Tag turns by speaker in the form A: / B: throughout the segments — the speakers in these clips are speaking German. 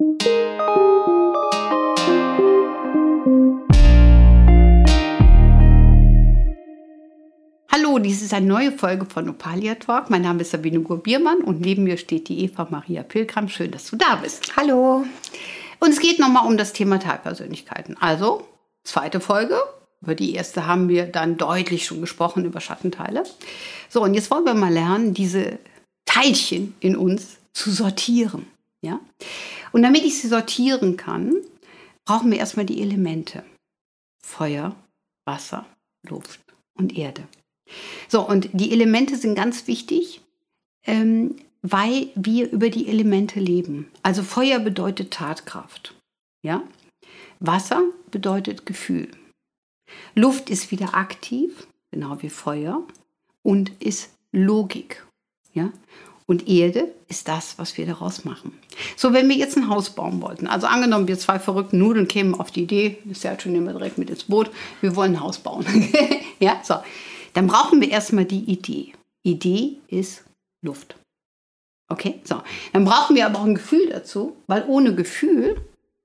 A: Hallo, dies ist eine neue Folge von Opalia Talk. Mein Name ist Sabine Gurbiermann und neben mir steht die Eva Maria Pilgram. Schön, dass du da bist.
B: Hallo.
A: Und es geht nochmal um das Thema Teilpersönlichkeiten. Also, zweite Folge. Über die erste haben wir dann deutlich schon gesprochen, über Schattenteile. So, und jetzt wollen wir mal lernen, diese Teilchen in uns zu sortieren. Ja? Und damit ich sie sortieren kann, brauchen wir erstmal die Elemente. Feuer, Wasser, Luft und Erde. So, und die Elemente sind ganz wichtig, ähm, weil wir über die Elemente leben. Also Feuer bedeutet Tatkraft. Ja? Wasser bedeutet Gefühl. Luft ist wieder aktiv, genau wie Feuer, und ist Logik. Ja? Und Erde ist das, was wir daraus machen. So, wenn wir jetzt ein Haus bauen wollten, also angenommen, wir zwei verrückten Nudeln kämen auf die Idee, ja schon immer direkt mit ins Boot, wir wollen ein Haus bauen. ja, so. Dann brauchen wir erstmal die Idee. Idee ist Luft. Okay, so. Dann brauchen wir aber auch ein Gefühl dazu, weil ohne Gefühl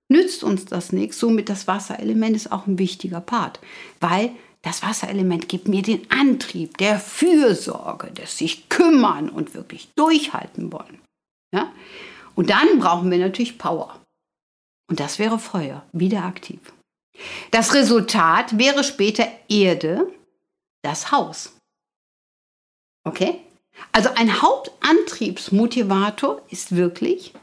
A: nützt uns das nichts. Somit das Wasserelement ist auch ein wichtiger Part, weil das Wasserelement gibt mir den Antrieb der Fürsorge, des sich kümmern und wirklich durchhalten wollen. Ja? Und dann brauchen wir natürlich Power. Und das wäre Feuer, wieder aktiv. Das Resultat wäre später Erde, das Haus. Okay? Also ein Hauptantriebsmotivator ist wirklich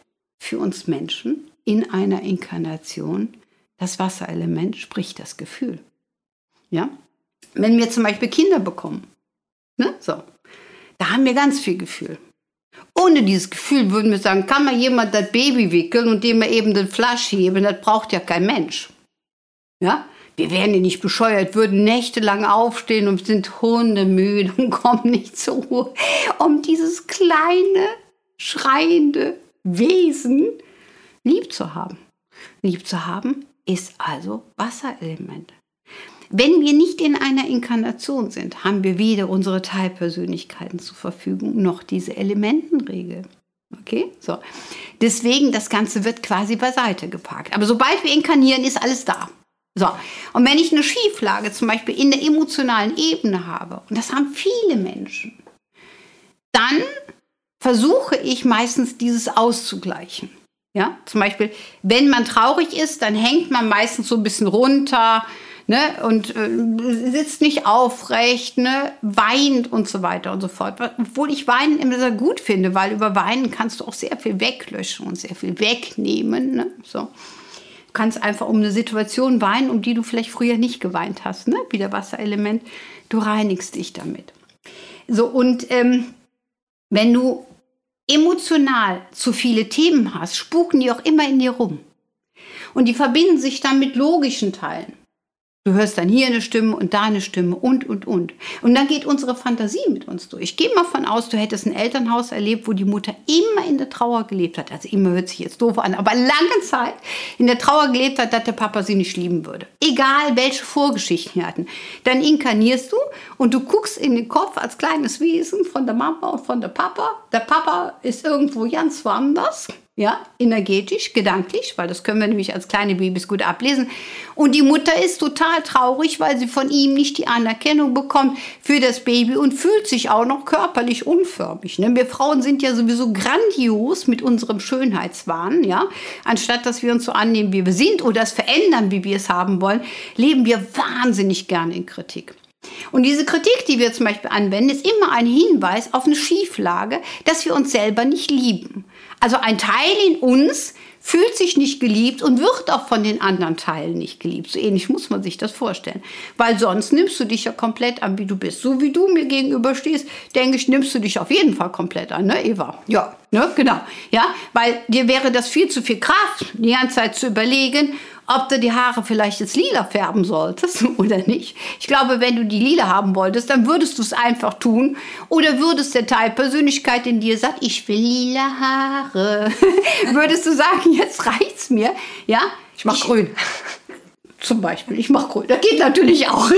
A: für uns Menschen in einer Inkarnation das Wasserelement, sprich das Gefühl. Ja? Wenn wir zum Beispiel Kinder bekommen, ne? so, da haben wir ganz viel Gefühl. Ohne dieses Gefühl würden wir sagen, kann man jemand das Baby wickeln und dem eben den Flasch heben, das braucht ja kein Mensch. Ja? Wir wären ja nicht bescheuert, würden nächtelang aufstehen und sind hundemüde und kommen nicht zur Ruhe, um dieses kleine, schreiende Wesen lieb zu haben. Lieb zu haben ist also Wasserelement. Wenn wir nicht in einer Inkarnation sind, haben wir weder unsere Teilpersönlichkeiten zur Verfügung noch diese Elementenregel. Okay, so. Deswegen, das Ganze wird quasi beiseite geparkt. Aber sobald wir inkarnieren, ist alles da. So, und wenn ich eine Schieflage zum Beispiel in der emotionalen Ebene habe, und das haben viele Menschen, dann versuche ich meistens dieses auszugleichen. Ja, zum Beispiel, wenn man traurig ist, dann hängt man meistens so ein bisschen runter, ne, und äh, sitzt nicht aufrecht, ne, weint und so weiter und so fort. Obwohl ich Weinen immer sehr gut finde, weil über Weinen kannst du auch sehr viel weglöschen und sehr viel wegnehmen. Ne, so. Du kannst einfach um eine Situation weinen, um die du vielleicht früher nicht geweint hast, ne, wie der Wasserelement. Du reinigst dich damit. So, und ähm, wenn du emotional zu viele Themen hast, spuken die auch immer in dir rum. Und die verbinden sich dann mit logischen Teilen. Du hörst dann hier eine Stimme und da eine Stimme und, und, und. Und dann geht unsere Fantasie mit uns durch. Ich gehe mal von aus, du hättest ein Elternhaus erlebt, wo die Mutter immer in der Trauer gelebt hat. Also immer hört sich jetzt doof an, aber lange Zeit in der Trauer gelebt hat, dass der Papa sie nicht lieben würde. Egal, welche Vorgeschichten wir hatten. Dann inkarnierst du und du guckst in den Kopf als kleines Wesen von der Mama und von der Papa. Der Papa ist irgendwo ganz woanders ja, energetisch, gedanklich, weil das können wir nämlich als kleine Babys gut ablesen. Und die Mutter ist total traurig, weil sie von ihm nicht die Anerkennung bekommt für das Baby und fühlt sich auch noch körperlich unförmig. Ne? Wir Frauen sind ja sowieso grandios mit unserem Schönheitswahn, ja. Anstatt dass wir uns so annehmen, wie wir sind oder es verändern, wie wir es haben wollen, leben wir wahnsinnig gerne in Kritik. Und diese Kritik, die wir zum Beispiel anwenden, ist immer ein Hinweis auf eine Schieflage, dass wir uns selber nicht lieben. Also ein Teil in uns fühlt sich nicht geliebt und wird auch von den anderen Teilen nicht geliebt. So ähnlich muss man sich das vorstellen. Weil sonst nimmst du dich ja komplett an, wie du bist. So wie du mir gegenüberstehst, denke ich, nimmst du dich auf jeden Fall komplett an, ne, Eva? Ja, ne, genau. Ja, weil dir wäre das viel zu viel Kraft, die ganze Zeit zu überlegen, ob du die Haare vielleicht jetzt lila färben solltest oder nicht. Ich glaube, wenn du die lila haben wolltest, dann würdest du es einfach tun. Oder würdest der Teil Persönlichkeit in dir sagt, ich will lila Haare, würdest du sagen, jetzt reicht's mir. Ja?
B: Ich mach ich, grün.
A: Zum Beispiel, ich mach grün. Das geht natürlich auch.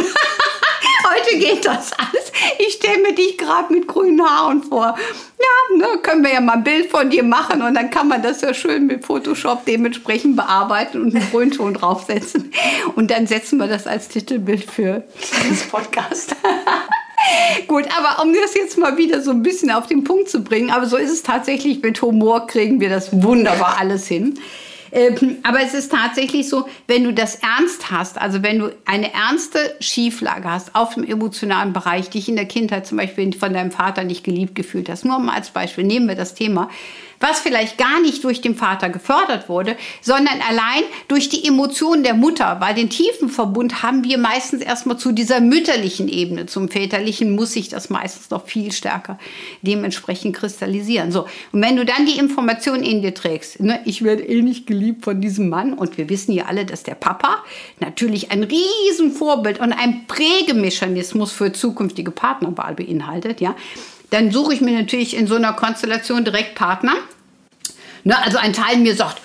A: Heute geht das alles. Ich stelle mir dich gerade mit grünen Haaren vor. Ja, ne, können wir ja mal ein Bild von dir machen und dann kann man das ja schön mit Photoshop dementsprechend bearbeiten und einen Grünton draufsetzen. Und dann setzen wir das als Titelbild für das Podcast. Gut, aber um das jetzt mal wieder so ein bisschen auf den Punkt zu bringen, aber so ist es tatsächlich, mit Humor kriegen wir das wunderbar alles hin. Ähm, aber es ist tatsächlich so, wenn du das ernst hast, also wenn du eine ernste Schieflage hast auf dem emotionalen Bereich, dich in der Kindheit zum Beispiel von deinem Vater nicht geliebt gefühlt hast, nur mal als Beispiel, nehmen wir das Thema, was vielleicht gar nicht durch den Vater gefördert wurde, sondern allein durch die Emotionen der Mutter. Weil den tiefen Verbund haben wir meistens erstmal zu dieser mütterlichen Ebene. Zum väterlichen muss sich das meistens noch viel stärker dementsprechend kristallisieren. So, und wenn du dann die Information in dir trägst, ne, ich werde eh nicht geliebt von diesem Mann und wir wissen ja alle, dass der Papa natürlich ein Riesenvorbild und ein Prägemechanismus für zukünftige Partnerwahl beinhaltet, ja, dann suche ich mir natürlich in so einer Konstellation direkt Partner, Ne, also ein Teil mir sagt,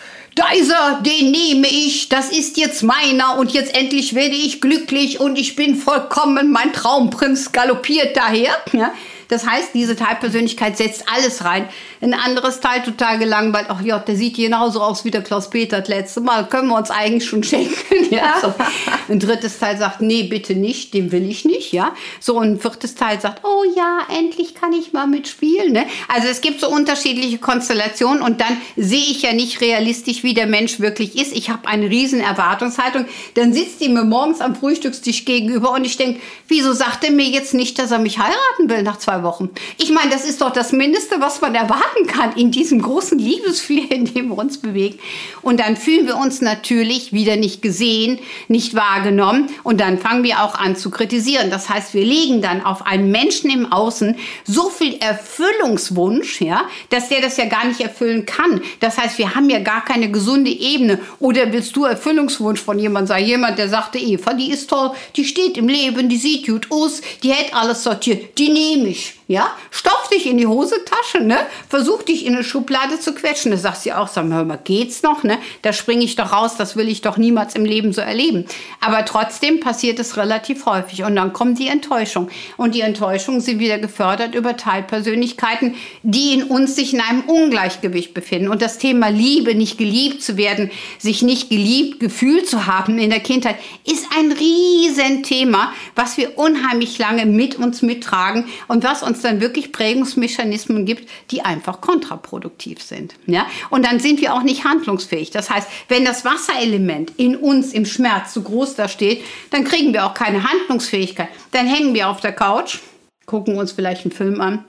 A: dieser, den nehme ich, das ist jetzt meiner und jetzt endlich werde ich glücklich und ich bin vollkommen, mein Traumprinz galoppiert daher. Ja. Das heißt, diese Teilpersönlichkeit setzt alles rein. Ein anderes Teil total gelangweilt. Ach ja, der sieht genauso aus wie der Klaus-Peter das letzte Mal. Können wir uns eigentlich schon schenken. Ja, so. Ein drittes Teil sagt, nee, bitte nicht, den will ich nicht. Ja, so ein viertes Teil sagt, oh ja, endlich kann ich mal mitspielen. Ne? Also es gibt so unterschiedliche Konstellationen und dann sehe ich ja nicht realistisch, wie der Mensch wirklich ist. Ich habe eine riesen Erwartungshaltung. Dann sitzt die mir morgens am Frühstückstisch gegenüber und ich denke, wieso sagt er mir jetzt nicht, dass er mich heiraten will nach zwei Wochen. Ich meine, das ist doch das Mindeste, was man erwarten kann in diesem großen Liebesflier, in dem wir uns bewegen. Und dann fühlen wir uns natürlich wieder nicht gesehen, nicht wahrgenommen. Und dann fangen wir auch an zu kritisieren. Das heißt, wir legen dann auf einen Menschen im Außen so viel Erfüllungswunsch, ja, dass der das ja gar nicht erfüllen kann. Das heißt, wir haben ja gar keine gesunde Ebene. Oder willst du Erfüllungswunsch von jemandem sein? Jemand, der sagte, Eva, die ist toll, die steht im Leben, die sieht gut aus, die hat alles sortiert, die nehme ich. Beach Ja, stopf dich in die Hosentasche, ne? Versuch dich in eine Schublade zu quetschen. Da sagt sie auch, sag mal, geht's noch, ne? Da springe ich doch raus, das will ich doch niemals im Leben so erleben. Aber trotzdem passiert es relativ häufig und dann kommt die Enttäuschung. Und die Enttäuschungen sind wieder gefördert über Teilpersönlichkeiten, die in uns sich in einem Ungleichgewicht befinden. Und das Thema Liebe, nicht geliebt zu werden, sich nicht geliebt gefühlt zu haben in der Kindheit, ist ein Riesenthema, was wir unheimlich lange mit uns mittragen und was uns es dann wirklich Prägungsmechanismen gibt, die einfach kontraproduktiv sind. Ja? Und dann sind wir auch nicht handlungsfähig. Das heißt, wenn das Wasserelement in uns im Schmerz zu groß da steht, dann kriegen wir auch keine Handlungsfähigkeit. Dann hängen wir auf der Couch, gucken uns vielleicht einen Film an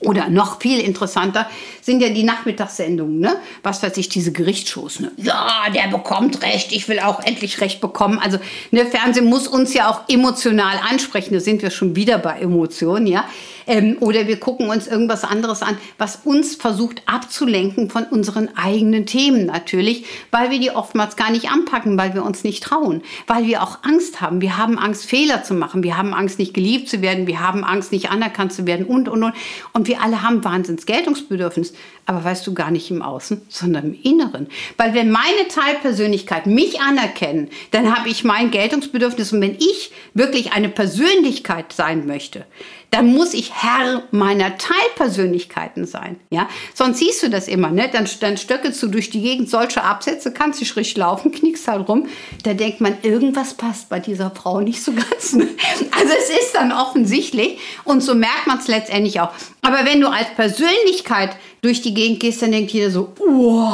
A: oder noch viel interessanter sind ja die Nachmittagssendungen, ne? Was weiß ich, diese Gerichtsshows, ne? Ja, der bekommt Recht, ich will auch endlich Recht bekommen. Also, ne, Fernsehen muss uns ja auch emotional ansprechen. Da sind wir schon wieder bei Emotionen, ja? Ähm, oder wir gucken uns irgendwas anderes an, was uns versucht abzulenken von unseren eigenen Themen natürlich, weil wir die oftmals gar nicht anpacken, weil wir uns nicht trauen, weil wir auch Angst haben. Wir haben Angst, Fehler zu machen. Wir haben Angst, nicht geliebt zu werden. Wir haben Angst, nicht anerkannt zu werden und, und, und. Und wir alle haben Wahnsinns Geltungsbedürfnis. Aber weißt du, gar nicht im Außen, sondern im Inneren. Weil wenn meine Teilpersönlichkeit mich anerkennen, dann habe ich mein Geltungsbedürfnis. Und wenn ich wirklich eine Persönlichkeit sein möchte, dann muss ich Herr meiner Teilpersönlichkeiten sein. Ja? Sonst siehst du das immer. Ne? Dann, dann stöckelst du durch die Gegend solche Absätze, kannst nicht richtig laufen, knickst halt rum. Da denkt man, irgendwas passt bei dieser Frau nicht so ganz. Ne? Also es ist dann offensichtlich und so merkt man es letztendlich auch. Aber wenn du als Persönlichkeit durch die Gegend gehst, dann denkt jeder so, oh,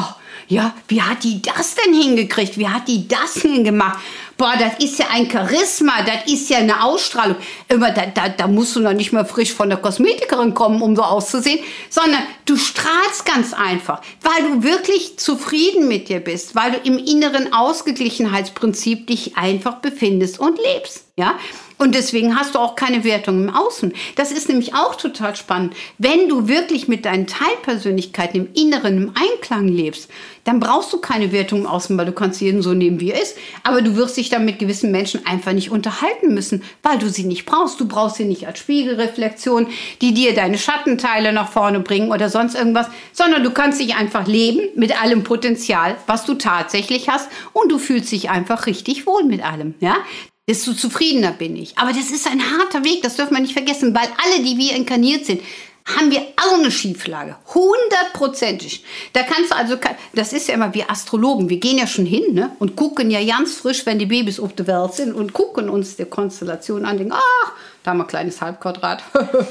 A: ja, wie hat die das denn hingekriegt? Wie hat die das hingemacht? Boah, das ist ja ein Charisma, das ist ja eine Ausstrahlung. Immer, da, da, da musst du noch nicht mal frisch von der Kosmetikerin kommen, um so auszusehen, sondern du strahlst ganz einfach, weil du wirklich zufrieden mit dir bist, weil du im inneren Ausgeglichenheitsprinzip dich einfach befindest und lebst. Ja, und deswegen hast du auch keine Wertung im Außen. Das ist nämlich auch total spannend. Wenn du wirklich mit deinen Teilpersönlichkeiten im Inneren im Einklang lebst, dann brauchst du keine Wertung im Außen, weil du kannst jeden so nehmen, wie er ist. Aber du wirst dich dann mit gewissen Menschen einfach nicht unterhalten müssen, weil du sie nicht brauchst. Du brauchst sie nicht als Spiegelreflexion, die dir deine Schattenteile nach vorne bringen oder sonst irgendwas, sondern du kannst dich einfach leben mit allem Potenzial, was du tatsächlich hast und du fühlst dich einfach richtig wohl mit allem. Ja? desto zufriedener bin ich. Aber das ist ein harter Weg, das dürfen wir nicht vergessen, weil alle, die wir inkarniert sind, haben wir auch eine Schieflage. Hundertprozentig. Da kannst du also, das ist ja immer wie Astrologen. Wir gehen ja schon hin ne? und gucken ja ganz frisch, wenn die Babys auf der Welt sind und gucken uns die Konstellation an. Denken, ach, da haben wir ein kleines Halbquadrat.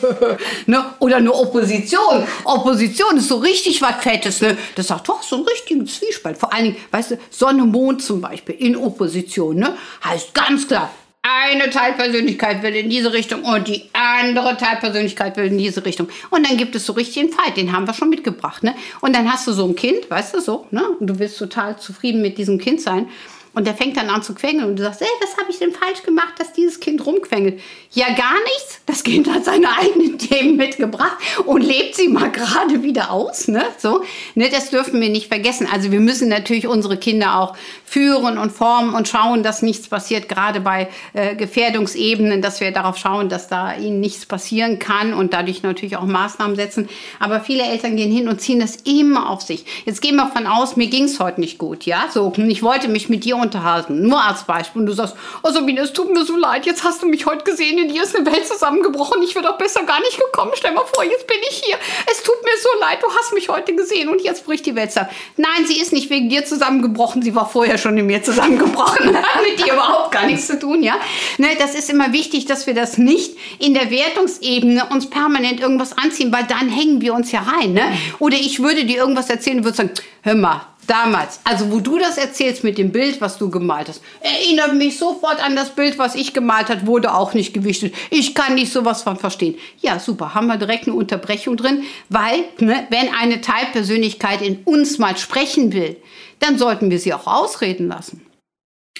A: ne? Oder eine Opposition. Opposition ist so richtig was Fettes. Ne? Das sagt doch so einen richtigen Zwiespalt. Vor allen Dingen, weißt du, Sonne, Mond zum Beispiel in Opposition. Ne? Heißt ganz klar, eine Teilpersönlichkeit will in diese Richtung und die andere Teilpersönlichkeit will in diese Richtung. Und dann gibt es so richtig einen Fight, den haben wir schon mitgebracht. Ne? Und dann hast du so ein Kind, weißt du so, ne? und du willst total zufrieden mit diesem Kind sein. Und der fängt dann an zu quengeln und du sagst, ey, was habe ich denn falsch gemacht, dass dieses Kind rumquengelt? Ja, gar nichts. Das Kind hat seine eigenen Themen mitgebracht und lebt sie mal gerade wieder aus. Ne? So, ne, das dürfen wir nicht vergessen. Also wir müssen natürlich unsere Kinder auch führen und formen und schauen, dass nichts passiert, gerade bei äh, Gefährdungsebenen, dass wir darauf schauen, dass da ihnen nichts passieren kann und dadurch natürlich auch Maßnahmen setzen. Aber viele Eltern gehen hin und ziehen das immer auf sich. Jetzt gehen wir von aus, mir ging es heute nicht gut, ja, so, ich wollte mich mit dir unterhalten, nur als Beispiel. Und du sagst, oh Sabine, es tut mir so leid, jetzt hast du mich heute gesehen, in dir ist eine Welt zusammengebrochen, ich wäre doch besser gar nicht gekommen. Stell mal vor, jetzt bin ich hier. Es tut mir so leid, du hast mich heute gesehen und jetzt bricht die Welt zusammen. Nein, sie ist nicht wegen dir zusammengebrochen, sie war vorher schon in mir zusammengebrochen. Hat mit dir überhaupt gar nichts zu tun, ja. Ne, das ist immer wichtig, dass wir das nicht in der Wertungsebene uns permanent irgendwas anziehen, weil dann hängen wir uns ja rein. Ne? Oder ich würde dir irgendwas erzählen und würde sagen, hör mal, Damals, also wo du das erzählst mit dem Bild, was du gemalt hast, erinnert mich sofort an das Bild, was ich gemalt habe, wurde auch nicht gewichtet. Ich kann nicht sowas von verstehen. Ja, super, haben wir direkt eine Unterbrechung drin, weil, ne, wenn eine Teilpersönlichkeit in uns mal sprechen will, dann sollten wir sie auch ausreden lassen.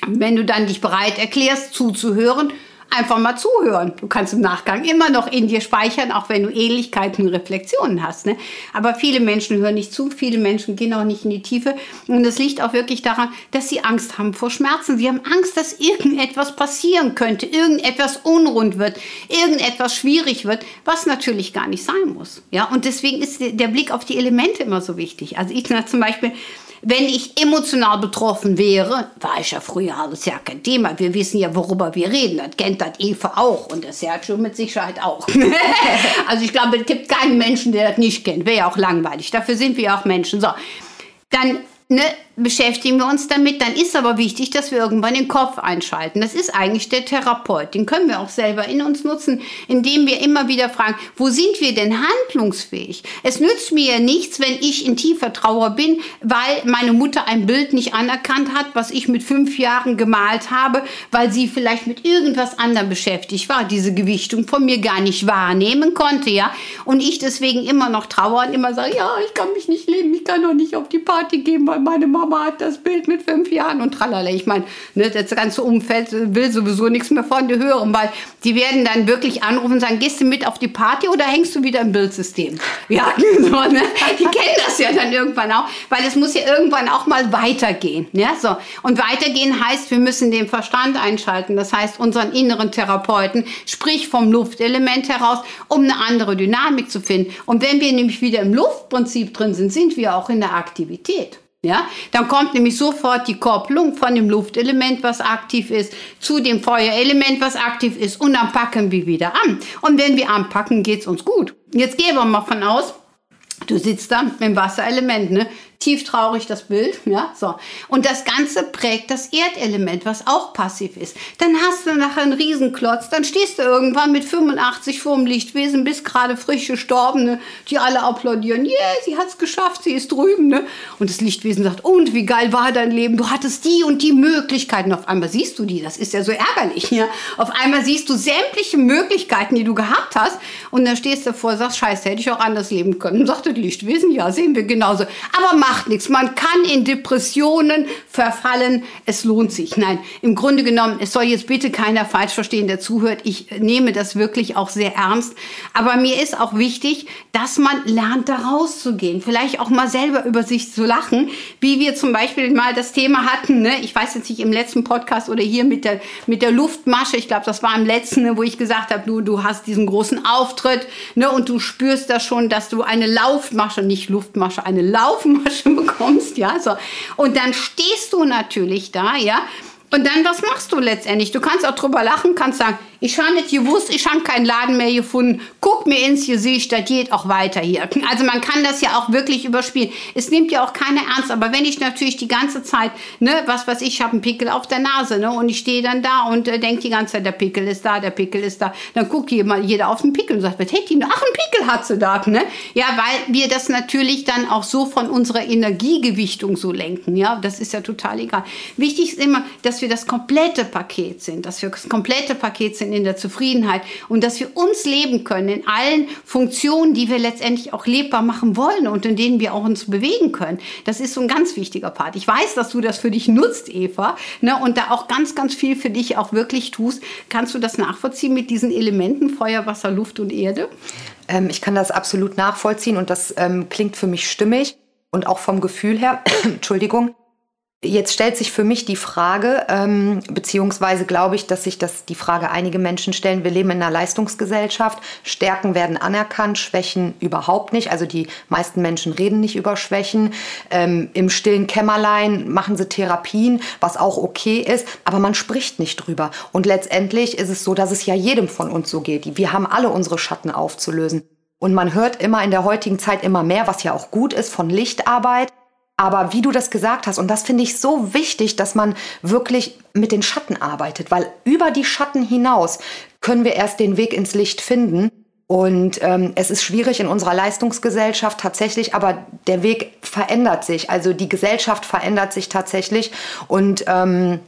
A: Wenn du dann dich bereit erklärst, zuzuhören, einfach mal zuhören. Du kannst im Nachgang immer noch in dir speichern, auch wenn du Ähnlichkeiten und Reflexionen hast. Ne? Aber viele Menschen hören nicht zu, viele Menschen gehen auch nicht in die Tiefe. Und es liegt auch wirklich daran, dass sie Angst haben vor Schmerzen. Sie haben Angst, dass irgendetwas passieren könnte, irgendetwas unrund wird, irgendetwas schwierig wird, was natürlich gar nicht sein muss. Ja? Und deswegen ist der Blick auf die Elemente immer so wichtig. Also ich zum Beispiel, wenn ich emotional betroffen wäre, war ich ja früher alles ja kein Thema. Wir wissen ja, worüber wir reden. Das kennt das Eva auch und das Sergio mit Sicherheit auch. also ich glaube, es gibt keinen Menschen, der das nicht kennt. Wäre ja auch langweilig. Dafür sind wir auch Menschen. So, dann ne, beschäftigen wir uns damit. Dann ist aber wichtig, dass wir irgendwann den Kopf einschalten. Das ist eigentlich der Therapeut. Den können wir auch selber in uns nutzen, indem wir immer wieder fragen, wo sind wir denn handlungsfähig? Es nützt mir ja nichts, wenn ich in tiefer Trauer bin, weil meine Mutter ein Bild nicht anerkannt hat, was ich mit fünf Jahren gemalt habe, weil sie vielleicht mit irgendwas anderem beschäftigt war, diese Gewichtung von mir gar nicht wahrnehmen konnte, ja. Und ich deswegen immer noch trauere und immer sage, ja, ich kann mich nicht leben, ich kann doch nicht auf die Party gehen, weil meine Mama Mama hat das Bild mit fünf Jahren und tralala. Ich meine, ne, das ganze Umfeld will sowieso nichts mehr von dir hören, weil die werden dann wirklich anrufen und sagen, gehst du mit auf die Party oder hängst du wieder im Bildsystem? Ja, so, ne? die kennen das ja dann irgendwann auch, weil es muss ja irgendwann auch mal weitergehen. Ja, so. Und weitergehen heißt, wir müssen den Verstand einschalten, das heißt unseren inneren Therapeuten, sprich vom Luftelement heraus, um eine andere Dynamik zu finden. Und wenn wir nämlich wieder im Luftprinzip drin sind, sind wir auch in der Aktivität. Ja, dann kommt nämlich sofort die Kopplung von dem Luftelement, was aktiv ist, zu dem Feuerelement, was aktiv ist, und dann packen wir wieder an. Und wenn wir anpacken, geht es uns gut. Jetzt gehen wir mal von aus, du sitzt da im Wasserelement, ne? Tief traurig das Bild, ja, so. Und das Ganze prägt das Erdelement, was auch passiv ist. Dann hast du nachher einen Riesenklotz, dann stehst du irgendwann mit 85 vor dem Lichtwesen, bist gerade frisch gestorben, ne? die alle applaudieren, yeah, sie hat's geschafft, sie ist drüben, ne? Und das Lichtwesen sagt, und wie geil war dein Leben, du hattest die und die Möglichkeiten. Auf einmal siehst du die, das ist ja so ärgerlich, ja. Auf einmal siehst du sämtliche Möglichkeiten, die du gehabt hast, und dann stehst du davor, sagst, scheiße, hätte ich auch anders leben können. Sagt das Lichtwesen, ja, sehen wir genauso. Aber macht nichts. Man kann in Depressionen verfallen. Es lohnt sich. Nein, im Grunde genommen, es soll jetzt bitte keiner falsch verstehen, der zuhört. Ich nehme das wirklich auch sehr ernst. Aber mir ist auch wichtig, dass man lernt, da rauszugehen. Vielleicht auch mal selber über sich zu lachen, wie wir zum Beispiel mal das Thema hatten. Ne? Ich weiß jetzt nicht im letzten Podcast oder hier mit der, mit der Luftmasche. Ich glaube, das war im letzten, ne, wo ich gesagt habe, du, du hast diesen großen Auftritt ne, und du spürst das schon, dass du eine Laufmasche, nicht Luftmasche, eine Laufmasche bekommst, ja, so. Und dann stehst du natürlich da, ja, Und dann, was machst du letztendlich? Du kannst auch drüber lachen, kannst sagen, ich habe nicht gewusst, ich habe keinen Laden mehr gefunden. Guck mir ins Gesicht, das geht auch weiter hier. Also man kann das ja auch wirklich überspielen. Es nimmt ja auch keiner ernst. Aber wenn ich natürlich die ganze Zeit, ne, was weiß ich, ich habe einen Pickel auf der Nase, ne, und ich stehe dann da und äh, denke die ganze Zeit, der Pickel ist da, der Pickel ist da, dann guckt jemand, jeder auf den Pickel und sagt, was hätte die? Ach, einen Pickel hat sie da, ne? Ja, weil wir das natürlich dann auch so von unserer Energiegewichtung so lenken, ja. Das ist ja total egal. Wichtig ist immer, dass wir das komplette Paket sind, dass wir das komplette Paket sind in der Zufriedenheit und dass wir uns leben können in allen Funktionen, die wir letztendlich auch lebbar machen wollen und in denen wir auch uns bewegen können. Das ist so ein ganz wichtiger Part. Ich weiß, dass du das für dich nutzt, Eva, ne, und da auch ganz, ganz viel für dich auch wirklich tust. Kannst du das nachvollziehen mit diesen Elementen Feuer, Wasser, Luft und Erde?
B: Ähm, ich kann das absolut nachvollziehen und das ähm, klingt für mich stimmig und auch vom Gefühl her, Entschuldigung, Jetzt stellt sich für mich die Frage, ähm, beziehungsweise glaube ich, dass sich das die Frage einige Menschen stellen. Wir leben in einer Leistungsgesellschaft. Stärken werden anerkannt, Schwächen überhaupt nicht. Also die meisten Menschen reden nicht über Schwächen. Ähm, Im stillen Kämmerlein machen sie Therapien, was auch okay ist, aber man spricht nicht drüber. Und letztendlich ist es so, dass es ja jedem von uns so geht. Wir haben alle unsere Schatten aufzulösen. Und man hört immer in der heutigen Zeit immer mehr, was ja auch gut ist, von Lichtarbeit. Aber wie du das gesagt hast, und das finde ich so wichtig, dass man wirklich mit den Schatten arbeitet, weil über die Schatten hinaus können wir erst den Weg ins Licht finden. Und ähm, es ist schwierig in unserer Leistungsgesellschaft tatsächlich, aber der Weg verändert sich. Also die Gesellschaft verändert sich tatsächlich. Und ähm,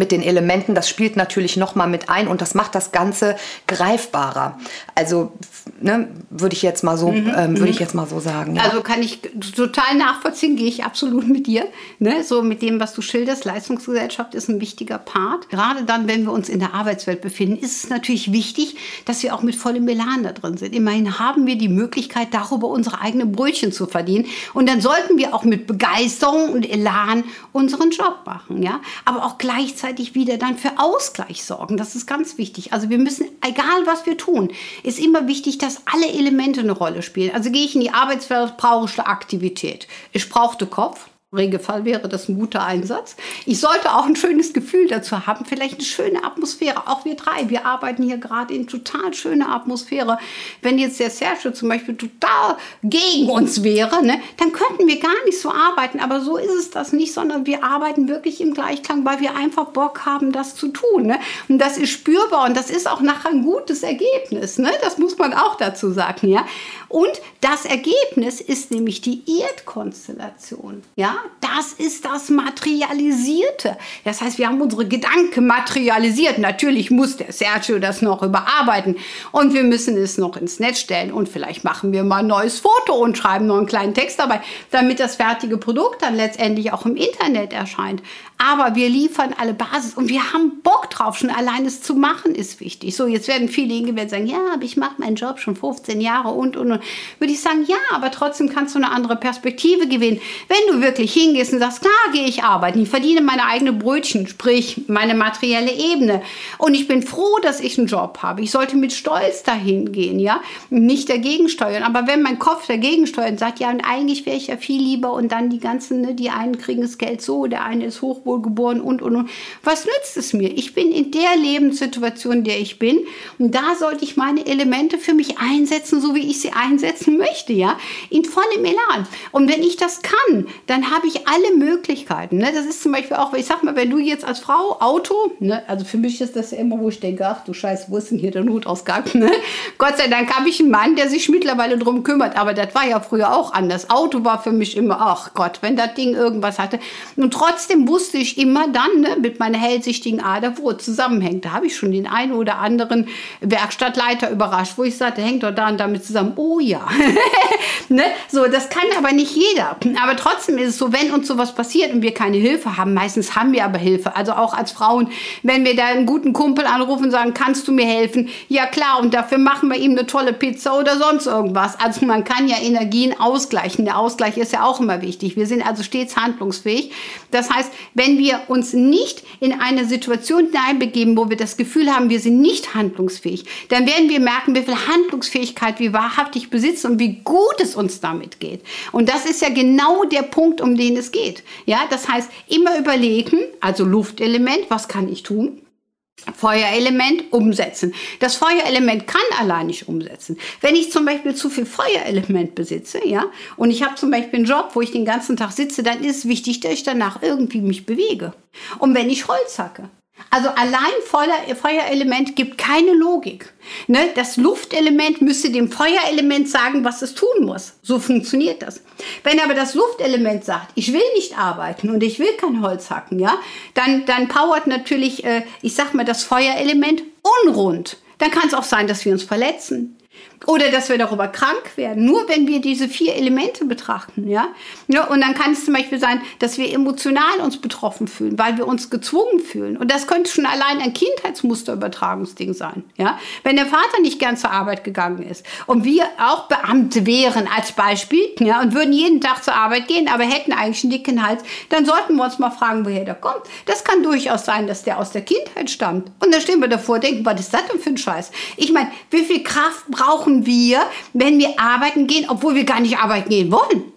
B: mit den Elementen, das spielt natürlich nochmal mit ein und das macht das Ganze greifbarer. Also ne, würde ich jetzt mal so, mhm, ähm, würde ich mhm. jetzt mal so sagen.
A: Ja. Also kann ich total nachvollziehen, gehe ich absolut mit dir. Ne? So mit dem, was du schilderst, Leistungsgesellschaft ist ein wichtiger Part. Gerade dann, wenn wir uns in der Arbeitswelt befinden, ist es natürlich wichtig, dass wir auch mit vollem Elan da drin sind. Immerhin haben wir die Möglichkeit, darüber unsere eigenen Brötchen zu verdienen. Und dann sollten wir auch mit Begeisterung und Elan unseren Job machen. Ja? Aber auch gleichzeitig gleichzeitig wieder dann für Ausgleich sorgen. Das ist ganz wichtig. Also wir müssen, egal was wir tun, ist immer wichtig, dass alle Elemente eine Rolle spielen. Also gehe ich in die Arbeitswelt, brauche ich eine Aktivität. Ich brauchte Kopf, Regelfall wäre das ein guter Einsatz. Ich sollte auch ein schönes Gefühl dazu haben, vielleicht eine schöne Atmosphäre. Auch wir drei, wir arbeiten hier gerade in total schöner Atmosphäre. Wenn jetzt der Sergio zum Beispiel total gegen uns wäre, ne, dann könnten wir gar nicht so arbeiten. Aber so ist es das nicht, sondern wir arbeiten wirklich im Gleichklang, weil wir einfach Bock haben, das zu tun. Ne? Und das ist spürbar und das ist auch nachher ein gutes Ergebnis. Ne? Das muss man auch dazu sagen. Ja? Und das Ergebnis ist nämlich die Erdkonstellation. Ja? das ist das Materialisierte. Das heißt, wir haben unsere Gedanken materialisiert. Natürlich muss der Sergio das noch überarbeiten und wir müssen es noch ins Netz stellen und vielleicht machen wir mal ein neues Foto und schreiben noch einen kleinen Text dabei, damit das fertige Produkt dann letztendlich auch im Internet erscheint. Aber wir liefern alle Basis und wir haben Bock drauf. Schon allein es zu machen ist wichtig. So, jetzt werden viele hingehen sagen, ja, aber ich mache meinen Job schon 15 Jahre und, und, und. Würde ich sagen, ja, aber trotzdem kannst du eine andere Perspektive gewinnen. Wenn du wirklich hingehst und sagst, klar gehe ich arbeiten, ich verdiene meine eigenen Brötchen, sprich meine materielle Ebene. Und ich bin froh, dass ich einen Job habe. Ich sollte mit Stolz dahin gehen, ja, nicht dagegen steuern. Aber wenn mein Kopf dagegen steuert und sagt, ja, und eigentlich wäre ich ja viel lieber und dann die ganzen, ne, die einen kriegen das Geld so, der eine ist hochwohlgeboren und, und, und. Was nützt es mir? Ich bin in der Lebenssituation, in der ich bin. Und da sollte ich meine Elemente für mich einsetzen, so wie ich sie einsetzen möchte, ja, in vollem Elan. Und wenn ich das kann, dann habe ich alle Möglichkeiten. Ne? Das ist zum Beispiel auch, ich sag mal, wenn du jetzt als Frau Auto, ne? also für mich ist das ja immer, wo ich denke, ach du Scheiße, wo ist denn hier der Notausgang? Ne? Gott sei Dank habe ich einen Mann, der sich mittlerweile darum kümmert, aber das war ja früher auch anders. Auto war für mich immer, ach Gott, wenn das Ding irgendwas hatte. Und trotzdem wusste ich immer dann ne, mit meiner hellsichtigen Ader, wo es zusammenhängt. Da habe ich schon den einen oder anderen Werkstattleiter überrascht, wo ich sagte, hängt doch da und damit zusammen. Oh ja. ne? So, das kann aber nicht jeder. Aber trotzdem ist es so, wenn uns sowas passiert und wir keine Hilfe haben, meistens haben wir aber Hilfe. Also auch als Frauen, wenn wir da einen guten Kumpel anrufen und sagen, kannst du mir helfen? Ja klar, und dafür machen wir ihm eine tolle Pizza oder sonst irgendwas. Also man kann ja Energien ausgleichen. Der Ausgleich ist ja auch immer wichtig. Wir sind also stets handlungsfähig. Das heißt, wenn wir uns nicht in eine Situation hineinbegeben, wo wir das Gefühl haben, wir sind nicht handlungsfähig, dann werden wir merken, wie viel Handlungsfähigkeit wir wahrhaftig besitzen und wie gut es uns damit geht. Und das ist ja genau der Punkt, um den es geht. Ja, das heißt, immer überlegen, also Luftelement, was kann ich tun? Feuerelement umsetzen. Das Feuerelement kann allein nicht umsetzen. Wenn ich zum Beispiel zu viel Feuerelement besitze, ja, und ich habe zum Beispiel einen Job, wo ich den ganzen Tag sitze, dann ist es wichtig, dass ich danach irgendwie mich bewege. Und wenn ich Holz hacke, also allein Feuer, Feuerelement gibt keine Logik. Ne? Das Luftelement müsste dem Feuerelement sagen, was es tun muss. So funktioniert das. Wenn aber das Luftelement sagt, ich will nicht arbeiten und ich will kein Holz hacken, ja, dann, dann powert natürlich, äh, ich sag mal, das Feuerelement unrund. Dann kann es auch sein, dass wir uns verletzen. Oder dass wir darüber krank werden, nur wenn wir diese vier Elemente betrachten. Ja? ja? Und dann kann es zum Beispiel sein, dass wir emotional uns betroffen fühlen, weil wir uns gezwungen fühlen. Und das könnte schon allein ein Kindheitsmusterübertragungsding sein. Ja? Wenn der Vater nicht gern zur Arbeit gegangen ist und wir auch Beamte wären als Beispiel ja, und würden jeden Tag zur Arbeit gehen, aber hätten eigentlich einen dicken Hals, dann sollten wir uns mal fragen, woher der kommt. Das kann durchaus sein, dass der aus der Kindheit stammt. Und dann stehen wir davor und denken, was ist das denn für ein Scheiß? Ich meine, wie viel Kraft brauchen brauchen wir, wenn wir arbeiten gehen, obwohl wir gar nicht arbeiten gehen wollen?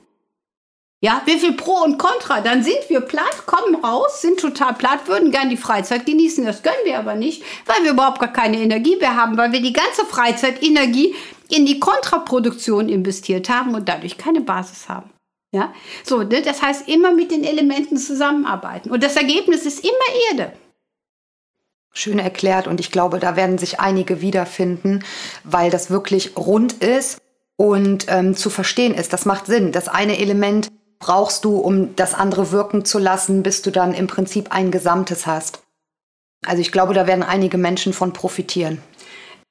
A: Ja, wie viel Pro und Contra? Dann sind wir platt, kommen raus, sind total platt, würden gerne die Freizeit genießen. Das können wir aber nicht, weil wir überhaupt gar keine Energie mehr haben, weil wir die ganze Freizeitenergie in die Kontraproduktion investiert haben und dadurch keine Basis haben. Ja, so, ne? das heißt immer mit den Elementen zusammenarbeiten. Und das Ergebnis ist immer Erde.
B: Schön erklärt und ich glaube, da werden sich einige wiederfinden, weil das wirklich rund ist und ähm, zu verstehen ist. Das macht Sinn. Das eine Element brauchst du, um das andere wirken zu lassen, bis du dann im Prinzip ein Gesamtes hast. Also ich glaube, da werden einige Menschen von profitieren.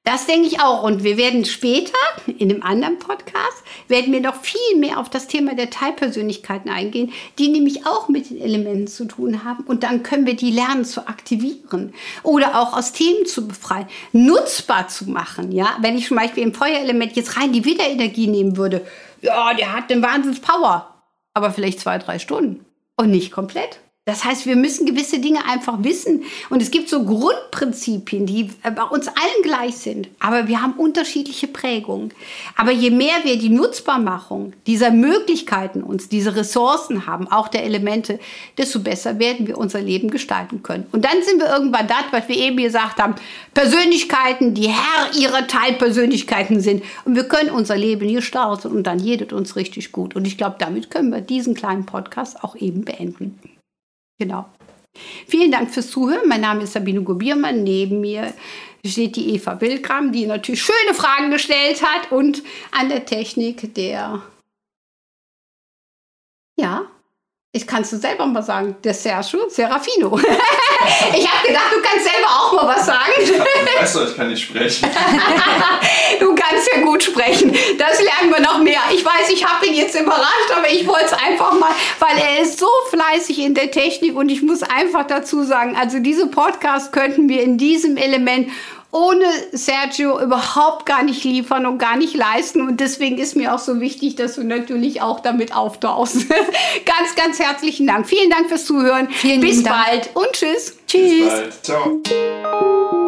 A: Das denke ich auch. Und wir werden später in einem anderen Podcast, werden wir noch viel mehr auf das Thema der Teilpersönlichkeiten eingehen, die nämlich auch mit den Elementen zu tun haben. Und dann können wir die lernen zu aktivieren oder auch aus Themen zu befreien, nutzbar zu machen. Ja, wenn ich zum Beispiel im Feuerelement jetzt rein die Wiederenergie nehmen würde, ja, der hat eine Wahnsinns-Power. Aber vielleicht zwei, drei Stunden und nicht komplett. Das heißt, wir müssen gewisse Dinge einfach wissen. Und es gibt so Grundprinzipien, die bei uns allen gleich sind. Aber wir haben unterschiedliche Prägungen. Aber je mehr wir die Nutzbarmachung dieser Möglichkeiten uns, diese Ressourcen haben, auch der Elemente, desto besser werden wir unser Leben gestalten können. Und dann sind wir irgendwann das, was wir eben gesagt haben, Persönlichkeiten, die Herr ihrer Teilpersönlichkeiten sind. Und wir können unser Leben hier starten und dann jedet uns richtig gut. Und ich glaube, damit können wir diesen kleinen Podcast auch eben beenden. Genau. Vielen Dank fürs Zuhören. Mein Name ist Sabine Gobiermann. Neben mir steht die Eva Wildkram, die natürlich schöne Fragen gestellt hat und an der Technik der ja, ich kann es selber mal sagen, der Sergio Serafino. ich habe gedacht, du kannst selber auch mal was sagen.
C: Ich weiß doch, ich kann nicht sprechen.
A: du kannst ja gut sprechen. Das lernen wir noch mehr. Ich weiß, ich habe ihn jetzt überrascht, aber ich wollte es einfach mal, weil er ist so fleißig in der Technik und ich muss einfach dazu sagen, also diese Podcast könnten wir in diesem Element ohne Sergio überhaupt gar nicht liefern und gar nicht leisten. Und deswegen ist mir auch so wichtig, dass du natürlich auch damit auftauchst. ganz, ganz herzlichen Dank. Vielen Dank fürs Zuhören.
B: Vielen
A: Bis
B: Dank.
A: bald und tschüss.
B: Tschüss.
C: Bis bald. Ciao.